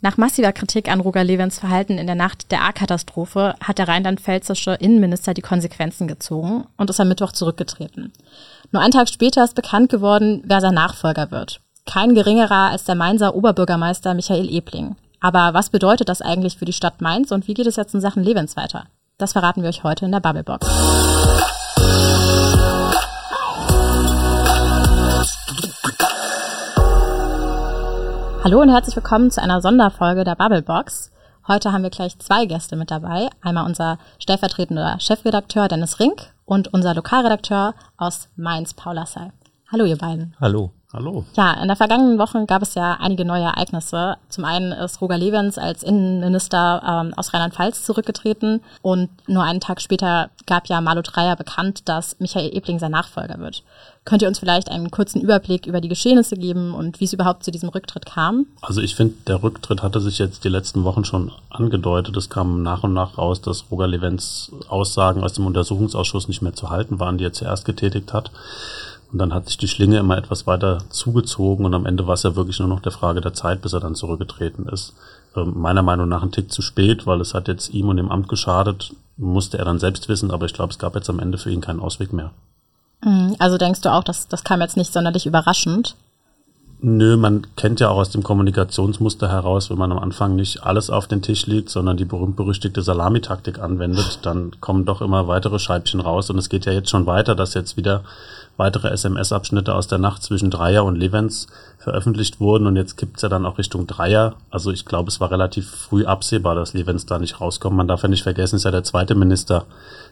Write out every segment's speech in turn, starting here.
Nach massiver Kritik an Roger Levens Verhalten in der Nacht der A-Katastrophe hat der rheinland-pfälzische Innenminister die Konsequenzen gezogen und ist am Mittwoch zurückgetreten. Nur einen Tag später ist bekannt geworden, wer sein Nachfolger wird. Kein geringerer als der Mainzer Oberbürgermeister Michael Ebling. Aber was bedeutet das eigentlich für die Stadt Mainz und wie geht es jetzt in Sachen Levens weiter? Das verraten wir euch heute in der Bubblebox. Hallo und herzlich willkommen zu einer Sonderfolge der Bubblebox. Heute haben wir gleich zwei Gäste mit dabei. Einmal unser stellvertretender Chefredakteur Dennis Rink und unser Lokalredakteur aus Mainz, Paul Lassay. Hallo ihr beiden. Hallo. Hallo. Ja, in der vergangenen Woche gab es ja einige neue Ereignisse. Zum einen ist Roger Levens als Innenminister ähm, aus Rheinland-Pfalz zurückgetreten und nur einen Tag später gab ja Malu Dreyer bekannt, dass Michael Ebling sein Nachfolger wird. Könnt ihr uns vielleicht einen kurzen Überblick über die Geschehnisse geben und wie es überhaupt zu diesem Rücktritt kam? Also ich finde, der Rücktritt hatte sich jetzt die letzten Wochen schon angedeutet. Es kam nach und nach raus, dass Roger Levens Aussagen aus dem Untersuchungsausschuss nicht mehr zu halten waren, die er zuerst getätigt hat. Und dann hat sich die Schlinge immer etwas weiter zugezogen und am Ende war es ja wirklich nur noch der Frage der Zeit, bis er dann zurückgetreten ist. Ähm, meiner Meinung nach ein Tick zu spät, weil es hat jetzt ihm und dem Amt geschadet, musste er dann selbst wissen, aber ich glaube, es gab jetzt am Ende für ihn keinen Ausweg mehr. Mhm. Also denkst du auch, dass das kam jetzt nicht sonderlich überraschend? Nö, man kennt ja auch aus dem Kommunikationsmuster heraus, wenn man am Anfang nicht alles auf den Tisch legt, sondern die berühmt-berüchtigte Salamitaktik anwendet, dann kommen doch immer weitere Scheibchen raus. Und es geht ja jetzt schon weiter, dass jetzt wieder weitere SMS-Abschnitte aus der Nacht zwischen Dreier und Levens veröffentlicht wurden und jetzt kippt's ja dann auch Richtung Dreier. Also ich glaube, es war relativ früh absehbar, dass Levens da nicht rauskommt. Man darf ja nicht vergessen, ist ja der zweite Minister,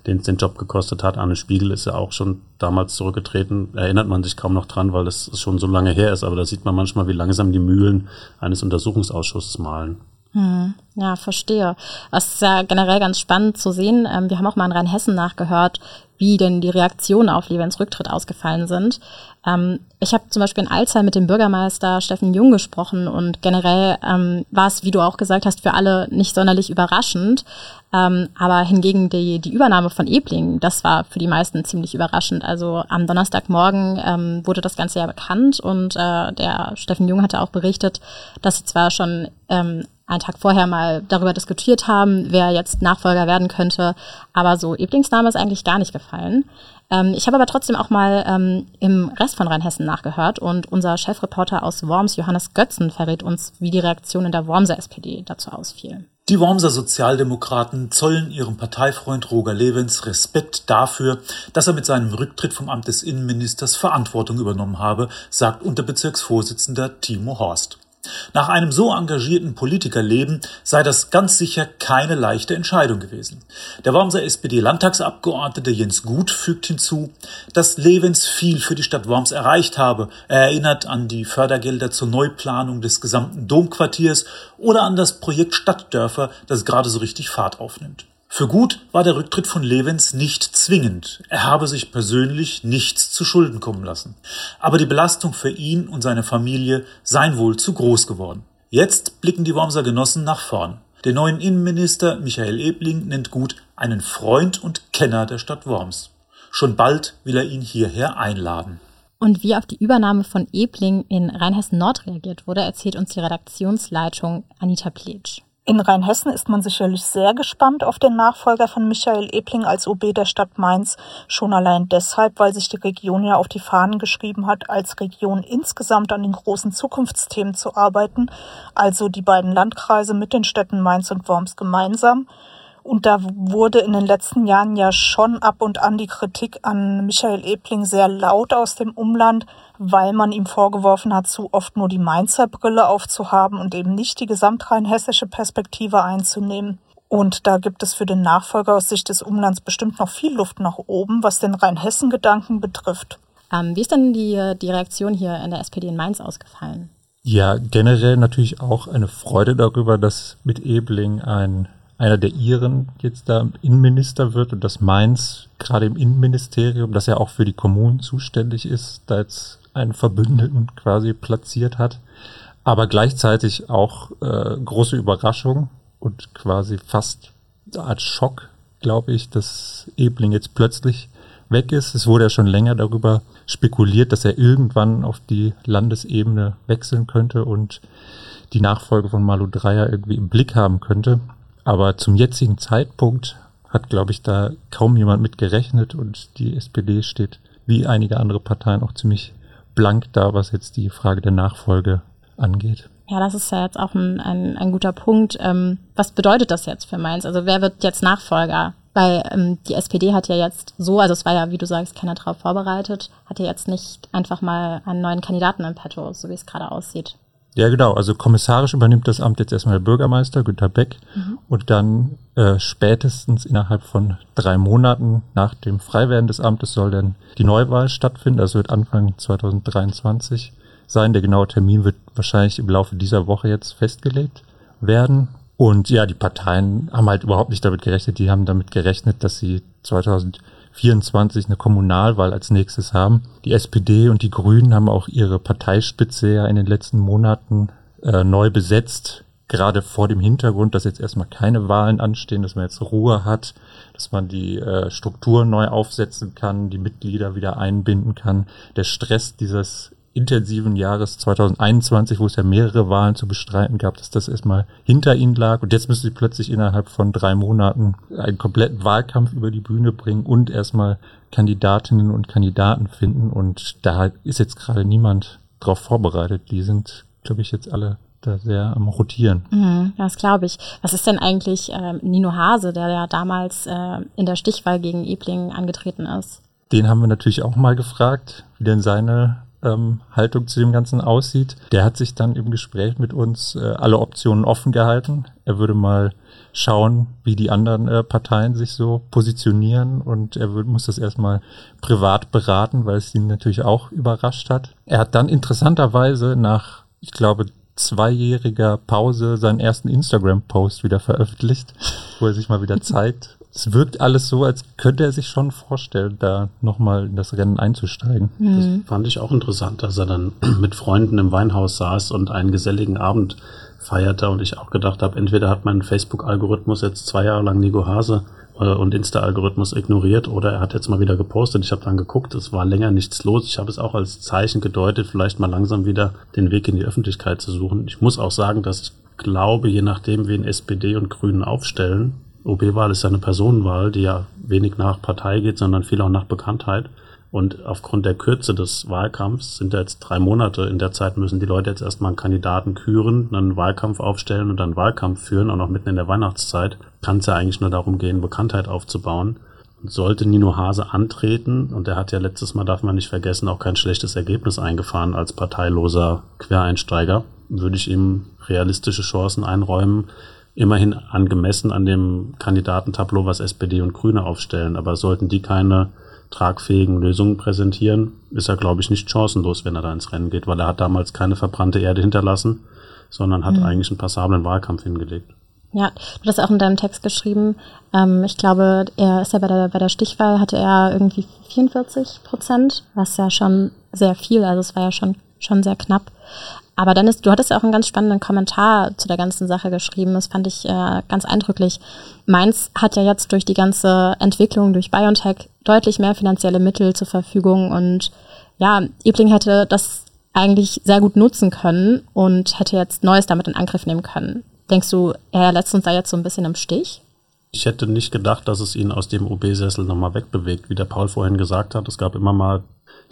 den es den Job gekostet hat. Arne Spiegel ist ja auch schon damals zurückgetreten. Erinnert man sich kaum noch dran, weil das schon so lange her ist. Aber da sieht man manchmal, wie langsam die Mühlen eines Untersuchungsausschusses malen. Hm, ja, verstehe. Es ist ja generell ganz spannend zu sehen. Ähm, wir haben auch mal in Rheinhessen nachgehört, wie denn die Reaktionen auf Levens Rücktritt ausgefallen sind. Ähm, ich habe zum Beispiel in Alzey mit dem Bürgermeister Steffen Jung gesprochen und generell ähm, war es, wie du auch gesagt hast, für alle nicht sonderlich überraschend. Ähm, aber hingegen die, die Übernahme von Ebling, das war für die meisten ziemlich überraschend. Also am Donnerstagmorgen ähm, wurde das Ganze ja bekannt und äh, der Steffen Jung hatte auch berichtet, dass sie zwar schon ähm, einen Tag vorher mal darüber diskutiert haben, wer jetzt Nachfolger werden könnte. Aber so Eblings Name ist eigentlich gar nicht gefallen. Ähm, ich habe aber trotzdem auch mal ähm, im Rest von Rheinhessen nachgehört und unser Chefreporter aus Worms, Johannes Götzen, verrät uns, wie die Reaktion in der Wormser SPD dazu ausfiel. Die Wormser Sozialdemokraten zollen ihrem Parteifreund Roger Levens Respekt dafür, dass er mit seinem Rücktritt vom Amt des Innenministers Verantwortung übernommen habe, sagt Unterbezirksvorsitzender Timo Horst. Nach einem so engagierten Politikerleben sei das ganz sicher keine leichte Entscheidung gewesen. Der Wormser SPD-Landtagsabgeordnete Jens Gut fügt hinzu, dass Levens viel für die Stadt Worms erreicht habe. Er erinnert an die Fördergelder zur Neuplanung des gesamten Domquartiers oder an das Projekt Stadtdörfer, das gerade so richtig Fahrt aufnimmt. Für gut war der Rücktritt von Levens nicht zwingend. Er habe sich persönlich nichts zu Schulden kommen lassen. Aber die Belastung für ihn und seine Familie seien wohl zu groß geworden. Jetzt blicken die Wormser Genossen nach vorn. Den neuen Innenminister Michael Ebling nennt Gut einen Freund und Kenner der Stadt Worms. Schon bald will er ihn hierher einladen. Und wie auf die Übernahme von Ebling in Rheinhessen Nord reagiert wurde, erzählt uns die Redaktionsleitung Anita Pletsch. In Rheinhessen ist man sicherlich sehr gespannt auf den Nachfolger von Michael Ebling als OB der Stadt Mainz, schon allein deshalb, weil sich die Region ja auf die Fahnen geschrieben hat, als Region insgesamt an den großen Zukunftsthemen zu arbeiten, also die beiden Landkreise mit den Städten Mainz und Worms gemeinsam. Und da wurde in den letzten Jahren ja schon ab und an die Kritik an Michael Ebling sehr laut aus dem Umland, weil man ihm vorgeworfen hat, zu oft nur die Mainzer Brille aufzuhaben und eben nicht die gesamtrheinhessische Perspektive einzunehmen. Und da gibt es für den Nachfolger aus Sicht des Umlands bestimmt noch viel Luft nach oben, was den Rheinhessen-Gedanken betrifft. Ähm, wie ist denn die, die Reaktion hier in der SPD in Mainz ausgefallen? Ja, generell natürlich auch eine Freude darüber, dass mit Ebling ein einer der Iren jetzt da Innenminister wird und dass Mainz gerade im Innenministerium, das ja auch für die Kommunen zuständig ist, da jetzt einen Verbündeten quasi platziert hat. Aber gleichzeitig auch äh, große Überraschung und quasi fast als Schock, glaube ich, dass Ebling jetzt plötzlich weg ist. Es wurde ja schon länger darüber spekuliert, dass er irgendwann auf die Landesebene wechseln könnte und die Nachfolge von Malu Dreyer irgendwie im Blick haben könnte. Aber zum jetzigen Zeitpunkt hat, glaube ich, da kaum jemand mit gerechnet und die SPD steht wie einige andere Parteien auch ziemlich blank da, was jetzt die Frage der Nachfolge angeht. Ja, das ist ja jetzt auch ein, ein, ein guter Punkt. Ähm, was bedeutet das jetzt für Mainz? Also wer wird jetzt Nachfolger? Weil ähm, die SPD hat ja jetzt so, also es war ja, wie du sagst, keiner drauf vorbereitet, hat ja jetzt nicht einfach mal einen neuen Kandidaten im Petto, so wie es gerade aussieht. Ja, genau. Also kommissarisch übernimmt das Amt jetzt erstmal der Bürgermeister Günter Beck mhm. und dann äh, spätestens innerhalb von drei Monaten nach dem Freiwerden des Amtes soll dann die Neuwahl stattfinden. Das wird Anfang 2023 sein. Der genaue Termin wird wahrscheinlich im Laufe dieser Woche jetzt festgelegt werden. Und ja, die Parteien haben halt überhaupt nicht damit gerechnet. Die haben damit gerechnet, dass sie 2024 eine Kommunalwahl als nächstes haben. Die SPD und die Grünen haben auch ihre Parteispitze ja in den letzten Monaten äh, neu besetzt. Gerade vor dem Hintergrund, dass jetzt erstmal keine Wahlen anstehen, dass man jetzt Ruhe hat, dass man die äh, Strukturen neu aufsetzen kann, die Mitglieder wieder einbinden kann. Der Stress dieses intensiven Jahres 2021, wo es ja mehrere Wahlen zu bestreiten gab, dass das erstmal hinter ihnen lag. Und jetzt müssen sie plötzlich innerhalb von drei Monaten einen kompletten Wahlkampf über die Bühne bringen und erstmal Kandidatinnen und Kandidaten finden. Und da ist jetzt gerade niemand drauf vorbereitet. Die sind, glaube ich, jetzt alle da sehr am Rotieren. Mhm, das glaube ich. Was ist denn eigentlich äh, Nino Hase, der ja damals äh, in der Stichwahl gegen Ebling angetreten ist? Den haben wir natürlich auch mal gefragt, wie denn seine ähm, Haltung zu dem Ganzen aussieht. Der hat sich dann im Gespräch mit uns äh, alle Optionen offen gehalten. Er würde mal schauen, wie die anderen äh, Parteien sich so positionieren und er würde, muss das erstmal privat beraten, weil es ihn natürlich auch überrascht hat. Er hat dann interessanterweise nach, ich glaube, zweijähriger Pause seinen ersten Instagram-Post wieder veröffentlicht, wo er sich mal wieder zeigt es wirkt alles so, als könnte er sich schon vorstellen, da nochmal in das Rennen einzusteigen. Mhm. Das fand ich auch interessant, dass er dann mit Freunden im Weinhaus saß und einen geselligen Abend feierte und ich auch gedacht habe, entweder hat mein Facebook-Algorithmus jetzt zwei Jahre lang Nico Hase äh, und Insta-Algorithmus ignoriert oder er hat jetzt mal wieder gepostet. Ich habe dann geguckt, es war länger nichts los. Ich habe es auch als Zeichen gedeutet, vielleicht mal langsam wieder den Weg in die Öffentlichkeit zu suchen. Ich muss auch sagen, dass ich glaube, je nachdem, wen SPD und Grünen aufstellen, OB-Wahl ist ja eine Personenwahl, die ja wenig nach Partei geht, sondern viel auch nach Bekanntheit. Und aufgrund der Kürze des Wahlkampfs sind ja jetzt drei Monate. In der Zeit müssen die Leute jetzt erstmal einen Kandidaten küren, einen Wahlkampf aufstellen und dann Wahlkampf führen, auch noch mitten in der Weihnachtszeit. Kann es ja eigentlich nur darum gehen, Bekanntheit aufzubauen. Und sollte Nino Hase antreten, und er hat ja letztes Mal, darf man nicht vergessen, auch kein schlechtes Ergebnis eingefahren als parteiloser Quereinsteiger, würde ich ihm realistische Chancen einräumen, immerhin angemessen an dem Kandidatentableau, was SPD und Grüne aufstellen. Aber sollten die keine tragfähigen Lösungen präsentieren, ist er, glaube ich, nicht chancenlos, wenn er da ins Rennen geht, weil er hat damals keine verbrannte Erde hinterlassen, sondern hat mhm. eigentlich einen passablen Wahlkampf hingelegt. Ja, du hast auch in deinem Text geschrieben, ähm, ich glaube, er ist ja bei der, bei der Stichwahl, hatte er irgendwie 44 Prozent, was ja schon sehr viel, also es war ja schon, schon sehr knapp. Aber Dennis, du hattest ja auch einen ganz spannenden Kommentar zu der ganzen Sache geschrieben. Das fand ich äh, ganz eindrücklich. Mainz hat ja jetzt durch die ganze Entwicklung durch BioNTech deutlich mehr finanzielle Mittel zur Verfügung und ja, Ebling hätte das eigentlich sehr gut nutzen können und hätte jetzt Neues damit in Angriff nehmen können. Denkst du, er lässt uns da jetzt so ein bisschen im Stich? Ich hätte nicht gedacht, dass es ihn aus dem OB-Sessel nochmal wegbewegt, wie der Paul vorhin gesagt hat. Es gab immer mal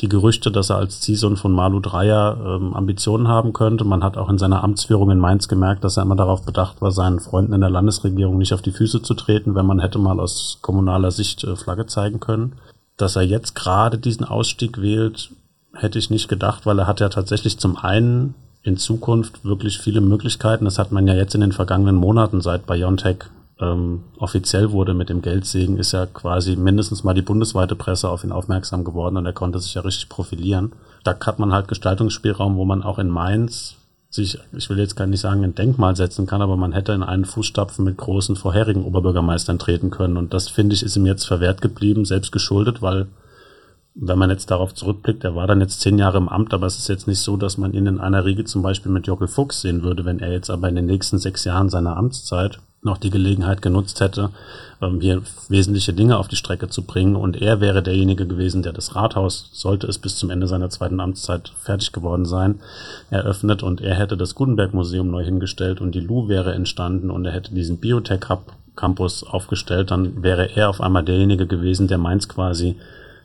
die Gerüchte, dass er als Ziehsohn von Malu Dreyer ähm, Ambitionen haben könnte. Man hat auch in seiner Amtsführung in Mainz gemerkt, dass er immer darauf bedacht war, seinen Freunden in der Landesregierung nicht auf die Füße zu treten, wenn man hätte mal aus kommunaler Sicht äh, Flagge zeigen können. Dass er jetzt gerade diesen Ausstieg wählt, hätte ich nicht gedacht, weil er hat ja tatsächlich zum einen in Zukunft wirklich viele Möglichkeiten. Das hat man ja jetzt in den vergangenen Monaten seit Biontech ähm, offiziell wurde mit dem Geldsegen, ist ja quasi mindestens mal die bundesweite Presse auf ihn aufmerksam geworden und er konnte sich ja richtig profilieren. Da hat man halt Gestaltungsspielraum, wo man auch in Mainz sich, ich will jetzt gar nicht sagen, ein Denkmal setzen kann, aber man hätte in einen Fußstapfen mit großen vorherigen Oberbürgermeistern treten können. Und das, finde ich, ist ihm jetzt verwehrt geblieben, selbst geschuldet, weil wenn man jetzt darauf zurückblickt, er war dann jetzt zehn Jahre im Amt, aber es ist jetzt nicht so, dass man ihn in einer Riege zum Beispiel mit Jockel Fuchs sehen würde, wenn er jetzt aber in den nächsten sechs Jahren seiner Amtszeit noch die Gelegenheit genutzt hätte, ähm, hier wesentliche Dinge auf die Strecke zu bringen. Und er wäre derjenige gewesen, der das Rathaus, sollte es bis zum Ende seiner zweiten Amtszeit fertig geworden sein, eröffnet. Und er hätte das Gutenberg-Museum neu hingestellt und die Lu wäre entstanden und er hätte diesen Biotech-Hub Campus aufgestellt, dann wäre er auf einmal derjenige gewesen, der Mainz quasi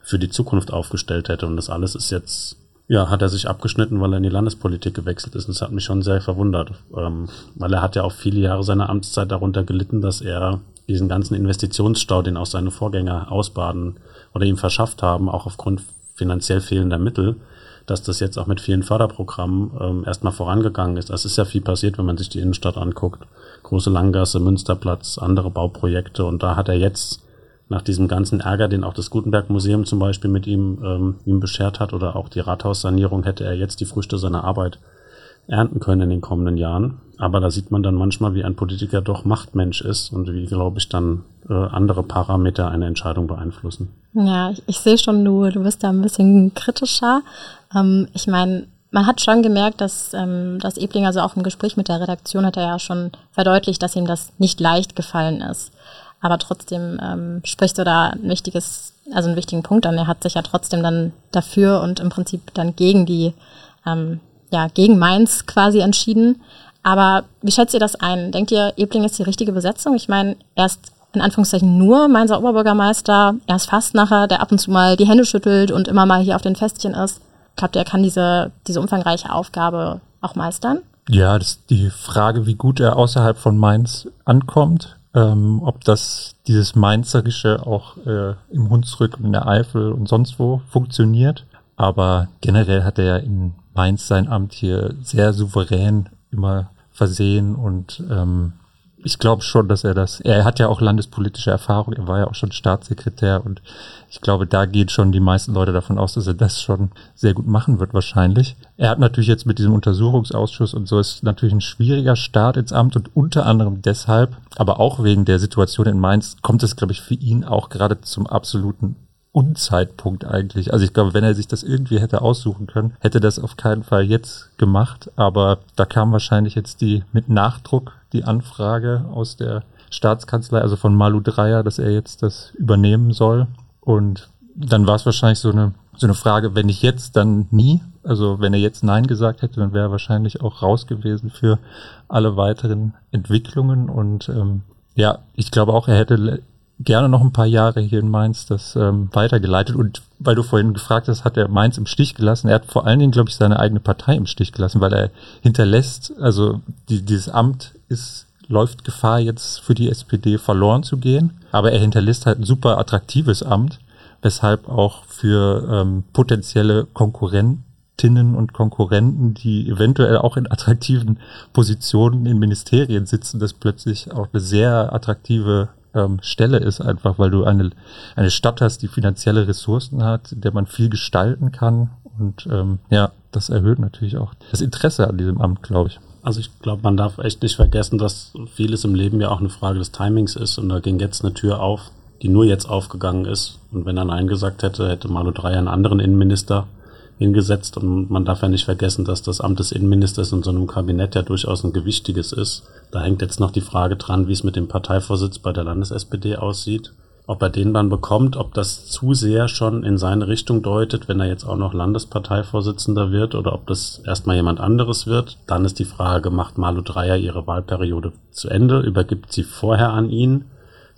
für die Zukunft aufgestellt hätte. Und das alles ist jetzt ja, hat er sich abgeschnitten, weil er in die Landespolitik gewechselt ist. Und das hat mich schon sehr verwundert, ähm, weil er hat ja auch viele Jahre seiner Amtszeit darunter gelitten, dass er diesen ganzen Investitionsstau, den auch seine Vorgänger ausbaden oder ihm verschafft haben, auch aufgrund finanziell fehlender Mittel, dass das jetzt auch mit vielen Förderprogrammen ähm, erstmal vorangegangen ist. Es ist ja viel passiert, wenn man sich die Innenstadt anguckt. Große Langgasse, Münsterplatz, andere Bauprojekte. Und da hat er jetzt nach diesem ganzen Ärger, den auch das Gutenberg-Museum zum Beispiel mit ihm, ähm, ihm beschert hat, oder auch die Rathaussanierung, hätte er jetzt die Früchte seiner Arbeit ernten können in den kommenden Jahren. Aber da sieht man dann manchmal, wie ein Politiker doch Machtmensch ist und wie, glaube ich, dann äh, andere Parameter eine Entscheidung beeinflussen. Ja, ich, ich sehe schon, du, du bist da ein bisschen kritischer. Ähm, ich meine, man hat schon gemerkt, dass, ähm, dass Ebling, also auch im Gespräch mit der Redaktion, hat er ja schon verdeutlicht, dass ihm das nicht leicht gefallen ist. Aber trotzdem ähm, sprichst du da ein wichtiges, also einen wichtigen Punkt an. Er hat sich ja trotzdem dann dafür und im Prinzip dann gegen die, ähm, ja, gegen Mainz quasi entschieden. Aber wie schätzt ihr das ein? Denkt ihr, Ebling ist die richtige Besetzung? Ich meine, er ist in Anführungszeichen nur Mainzer Oberbürgermeister. Er ist fast nachher, der ab und zu mal die Hände schüttelt und immer mal hier auf den Festchen ist. Glaubt ihr, er kann diese, diese umfangreiche Aufgabe auch meistern? Ja, das ist die Frage, wie gut er außerhalb von Mainz ankommt ähm, ob das dieses Mainzerische auch äh, im Hunsrück und in der Eifel und sonst wo funktioniert. Aber generell hat er ja in Mainz sein Amt hier sehr souverän immer versehen und ähm, ich glaube schon, dass er das, er hat ja auch landespolitische Erfahrung, er war ja auch schon Staatssekretär und ich glaube, da gehen schon die meisten Leute davon aus, dass er das schon sehr gut machen wird wahrscheinlich. Er hat natürlich jetzt mit diesem Untersuchungsausschuss und so ist natürlich ein schwieriger Start ins Amt und unter anderem deshalb, aber auch wegen der Situation in Mainz, kommt es, glaube ich, für ihn auch gerade zum absoluten Unzeitpunkt eigentlich. Also ich glaube, wenn er sich das irgendwie hätte aussuchen können, hätte das auf keinen Fall jetzt gemacht. Aber da kam wahrscheinlich jetzt die mit Nachdruck die Anfrage aus der Staatskanzlei, also von Malu Dreyer, dass er jetzt das übernehmen soll. Und dann war es wahrscheinlich so eine, so eine Frage, wenn ich jetzt, dann nie. Also wenn er jetzt Nein gesagt hätte, dann wäre er wahrscheinlich auch raus gewesen für alle weiteren Entwicklungen. Und ähm, ja, ich glaube auch, er hätte gerne noch ein paar Jahre hier in Mainz das ähm, weitergeleitet. Und weil du vorhin gefragt hast, hat er Mainz im Stich gelassen. Er hat vor allen Dingen, glaube ich, seine eigene Partei im Stich gelassen, weil er hinterlässt, also die, dieses Amt ist läuft Gefahr, jetzt für die SPD verloren zu gehen. Aber er hinterlässt halt ein super attraktives Amt, weshalb auch für ähm, potenzielle Konkurrentinnen und Konkurrenten, die eventuell auch in attraktiven Positionen in Ministerien sitzen, das plötzlich auch eine sehr attraktive ähm, Stelle ist, einfach weil du eine, eine Stadt hast, die finanzielle Ressourcen hat, in der man viel gestalten kann. Und ähm, ja, das erhöht natürlich auch das Interesse an diesem Amt, glaube ich. Also ich glaube, man darf echt nicht vergessen, dass vieles im Leben ja auch eine Frage des Timings ist. Und da ging jetzt eine Tür auf, die nur jetzt aufgegangen ist. Und wenn er Nein gesagt hätte, hätte Malu Dreyer einen anderen Innenminister hingesetzt. Und man darf ja nicht vergessen, dass das Amt des Innenministers in so einem Kabinett ja durchaus ein gewichtiges ist. Da hängt jetzt noch die Frage dran, wie es mit dem Parteivorsitz bei der Landes-SPD aussieht. Ob er den dann bekommt, ob das zu sehr schon in seine Richtung deutet, wenn er jetzt auch noch Landesparteivorsitzender wird oder ob das erstmal jemand anderes wird. Dann ist die Frage, macht Malu Dreyer ihre Wahlperiode zu Ende, übergibt sie vorher an ihn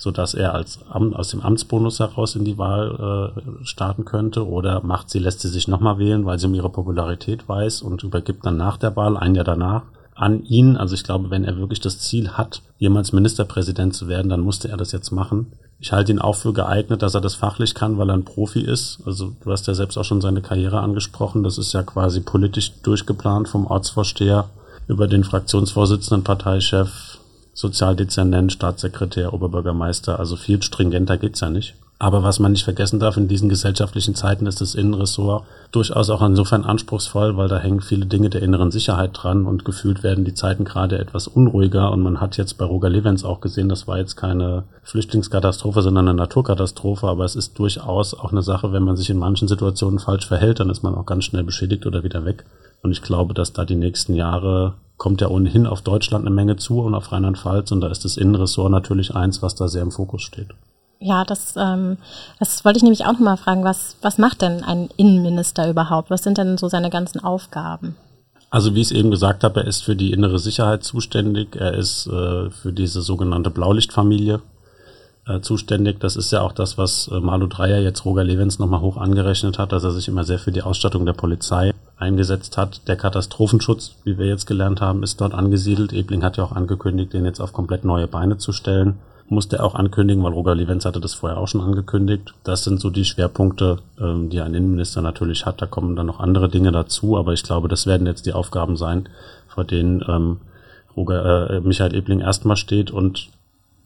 so dass er als aus dem Amtsbonus heraus in die Wahl äh, starten könnte oder macht sie, lässt sie sich nochmal wählen, weil sie um ihre Popularität weiß und übergibt dann nach der Wahl, ein Jahr danach, an ihn. Also ich glaube, wenn er wirklich das Ziel hat, jemals Ministerpräsident zu werden, dann musste er das jetzt machen. Ich halte ihn auch für geeignet, dass er das fachlich kann, weil er ein Profi ist. Also du hast ja selbst auch schon seine Karriere angesprochen. Das ist ja quasi politisch durchgeplant vom Ortsvorsteher über den Fraktionsvorsitzenden, Parteichef, Sozialdezernent, Staatssekretär, Oberbürgermeister, also viel stringenter geht's ja nicht. Aber was man nicht vergessen darf, in diesen gesellschaftlichen Zeiten ist das Innenressort durchaus auch insofern anspruchsvoll, weil da hängen viele Dinge der inneren Sicherheit dran und gefühlt werden die Zeiten gerade etwas unruhiger. Und man hat jetzt bei Roger Levens auch gesehen, das war jetzt keine Flüchtlingskatastrophe, sondern eine Naturkatastrophe. Aber es ist durchaus auch eine Sache, wenn man sich in manchen Situationen falsch verhält, dann ist man auch ganz schnell beschädigt oder wieder weg. Und ich glaube, dass da die nächsten Jahre kommt ja ohnehin auf Deutschland eine Menge zu und auf Rheinland-Pfalz. Und da ist das Innenressort natürlich eins, was da sehr im Fokus steht. Ja, das, ähm, das wollte ich nämlich auch nochmal fragen. Was, was macht denn ein Innenminister überhaupt? Was sind denn so seine ganzen Aufgaben? Also wie ich es eben gesagt habe, er ist für die innere Sicherheit zuständig. Er ist äh, für diese sogenannte Blaulichtfamilie äh, zuständig. Das ist ja auch das, was äh, Malu Dreyer jetzt Roger Levens nochmal hoch angerechnet hat, dass er sich immer sehr für die Ausstattung der Polizei eingesetzt hat. Der Katastrophenschutz, wie wir jetzt gelernt haben, ist dort angesiedelt. Ebling hat ja auch angekündigt, den jetzt auf komplett neue Beine zu stellen musste er auch ankündigen, weil Roger Livenz hatte das vorher auch schon angekündigt. Das sind so die Schwerpunkte, ähm, die ein Innenminister natürlich hat. Da kommen dann noch andere Dinge dazu, aber ich glaube, das werden jetzt die Aufgaben sein, vor denen ähm, Roger, äh, Michael Ebling erstmal steht und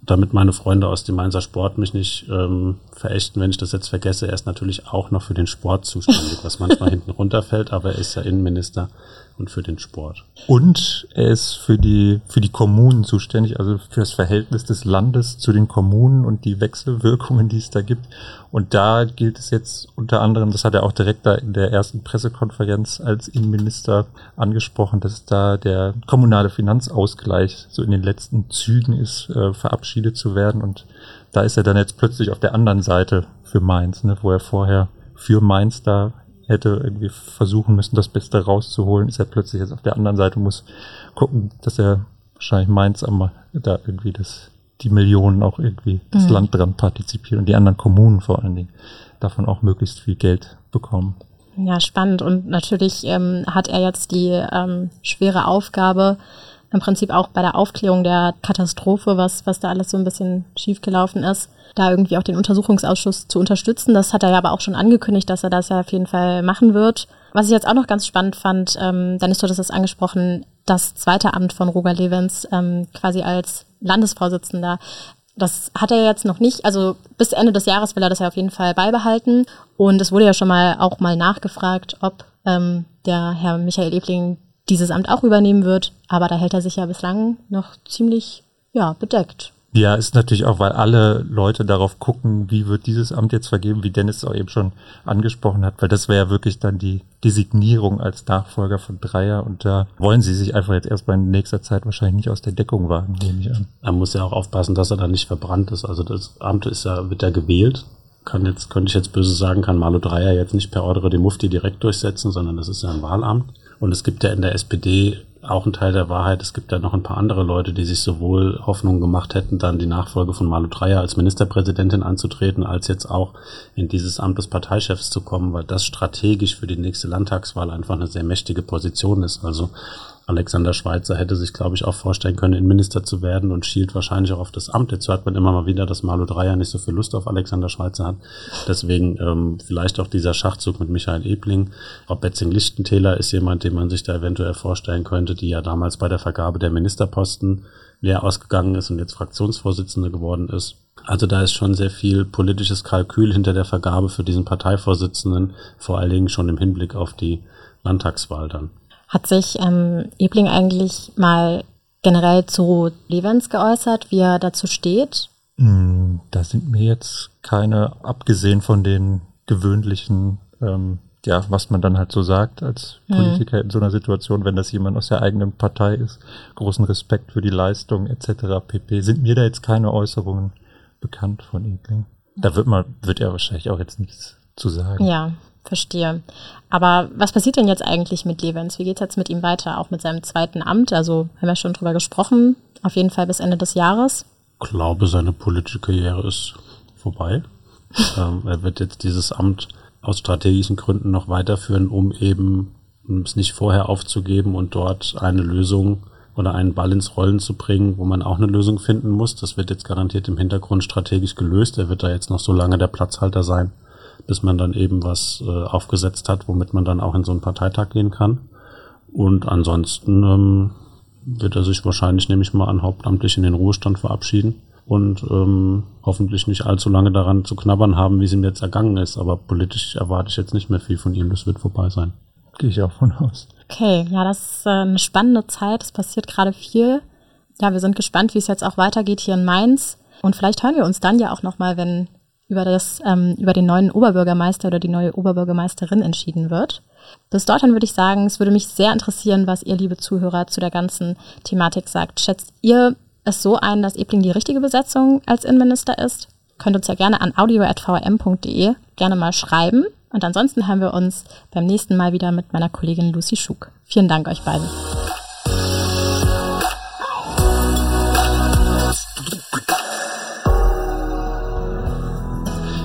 damit meine Freunde aus dem Mainzer Sport mich nicht ähm, verächten, wenn ich das jetzt vergesse, er ist natürlich auch noch für den Sport zuständig, was manchmal hinten runterfällt, aber er ist ja Innenminister und für den Sport. Und er ist für die, für die Kommunen zuständig, also für das Verhältnis des Landes zu den Kommunen und die Wechselwirkungen, die es da gibt. Und da gilt es jetzt unter anderem, das hat er auch direkt da in der ersten Pressekonferenz als Innenminister angesprochen, dass da der kommunale Finanzausgleich so in den letzten Zügen ist, äh, verabschiedet zu werden. Und da ist er dann jetzt plötzlich auf der anderen Seite für Mainz, ne, wo er vorher für Mainz da hätte irgendwie versuchen müssen, das Beste rauszuholen, ist er plötzlich jetzt auf der anderen Seite und muss gucken, dass er wahrscheinlich Mainz am, da irgendwie das, die Millionen auch irgendwie das mhm. Land dran partizipiert und die anderen Kommunen vor allen Dingen davon auch möglichst viel Geld bekommen. Ja, spannend. Und natürlich ähm, hat er jetzt die ähm, schwere Aufgabe, im Prinzip auch bei der Aufklärung der Katastrophe, was, was da alles so ein bisschen schiefgelaufen ist, da irgendwie auch den Untersuchungsausschuss zu unterstützen. Das hat er ja aber auch schon angekündigt, dass er das ja auf jeden Fall machen wird. Was ich jetzt auch noch ganz spannend fand, ähm, Dennis, du hast es angesprochen, das zweite Amt von Roger Levens ähm, quasi als Landesvorsitzender. Das hat er jetzt noch nicht, also bis Ende des Jahres will er das ja auf jeden Fall beibehalten. Und es wurde ja schon mal auch mal nachgefragt, ob ähm, der Herr Michael Ebling dieses Amt auch übernehmen wird. Aber da hält er sich ja bislang noch ziemlich ja, bedeckt. Ja, ist natürlich auch, weil alle Leute darauf gucken, wie wird dieses Amt jetzt vergeben, wie Dennis auch eben schon angesprochen hat, weil das wäre ja wirklich dann die Designierung als Nachfolger von Dreier und da wollen sie sich einfach jetzt erstmal in nächster Zeit wahrscheinlich nicht aus der Deckung wagen, nehme ich an. Er muss ja auch aufpassen, dass er da nicht verbrannt ist. Also das Amt ist ja, wird ja gewählt. Kann jetzt, könnte ich jetzt böse sagen, kann Malu Dreier jetzt nicht per Ordre die Mufti direkt durchsetzen, sondern das ist ja ein Wahlamt. Und es gibt ja in der SPD auch ein Teil der Wahrheit. Es gibt ja noch ein paar andere Leute, die sich sowohl Hoffnungen gemacht hätten, dann die Nachfolge von Malu Dreyer als Ministerpräsidentin anzutreten, als jetzt auch in dieses Amt des Parteichefs zu kommen, weil das strategisch für die nächste Landtagswahl einfach eine sehr mächtige Position ist. Also Alexander Schweitzer hätte sich, glaube ich, auch vorstellen können, Innenminister zu werden und schielt wahrscheinlich auch auf das Amt. Jetzt hört man immer mal wieder, dass Malu Dreyer nicht so viel Lust auf Alexander Schweitzer hat. Deswegen ähm, vielleicht auch dieser Schachzug mit Michael Ebling. Frau Betzing-Lichtentäler ist jemand, den man sich da eventuell vorstellen könnte, die ja damals bei der Vergabe der Ministerposten leer ausgegangen ist und jetzt Fraktionsvorsitzende geworden ist. Also da ist schon sehr viel politisches Kalkül hinter der Vergabe für diesen Parteivorsitzenden, vor allen Dingen schon im Hinblick auf die Landtagswahl dann. Hat sich ähm, Ebling eigentlich mal generell zu Levens geäußert, wie er dazu steht? Mm, da sind mir jetzt keine, abgesehen von den gewöhnlichen, ähm, ja, was man dann halt so sagt als hm. Politiker in so einer Situation, wenn das jemand aus der eigenen Partei ist, großen Respekt für die Leistung etc. pp. Sind mir da jetzt keine Äußerungen bekannt von Ebling. Da wird man, wird er wahrscheinlich auch jetzt nichts zu sagen. Ja, Verstehe. Aber was passiert denn jetzt eigentlich mit Levens? Wie geht es jetzt mit ihm weiter? Auch mit seinem zweiten Amt? Also haben wir schon drüber gesprochen. Auf jeden Fall bis Ende des Jahres. Ich glaube, seine politische Karriere ist vorbei. ähm, er wird jetzt dieses Amt aus strategischen Gründen noch weiterführen, um eben es nicht vorher aufzugeben und dort eine Lösung oder einen Ball ins Rollen zu bringen, wo man auch eine Lösung finden muss. Das wird jetzt garantiert im Hintergrund strategisch gelöst. Er wird da jetzt noch so lange der Platzhalter sein, bis man dann eben was äh, aufgesetzt hat, womit man dann auch in so einen Parteitag gehen kann. Und ansonsten ähm, wird er sich wahrscheinlich, nehme ich mal an, hauptamtlich in den Ruhestand verabschieden und ähm, hoffentlich nicht allzu lange daran zu knabbern haben, wie es ihm jetzt ergangen ist. Aber politisch erwarte ich jetzt nicht mehr viel von ihm. Das wird vorbei sein. Gehe ich auch von aus. Okay, ja, das ist äh, eine spannende Zeit. Es passiert gerade viel. Ja, wir sind gespannt, wie es jetzt auch weitergeht hier in Mainz. Und vielleicht hören wir uns dann ja auch nochmal, wenn über, das, ähm, über den neuen Oberbürgermeister oder die neue Oberbürgermeisterin entschieden wird. Bis dorthin würde ich sagen, es würde mich sehr interessieren, was ihr, liebe Zuhörer, zu der ganzen Thematik sagt. Schätzt ihr es so ein, dass Ebling die richtige Besetzung als Innenminister ist? Könnt uns ja gerne an audio.vrm.de gerne mal schreiben. Und ansonsten hören wir uns beim nächsten Mal wieder mit meiner Kollegin Lucy Schug. Vielen Dank euch beiden.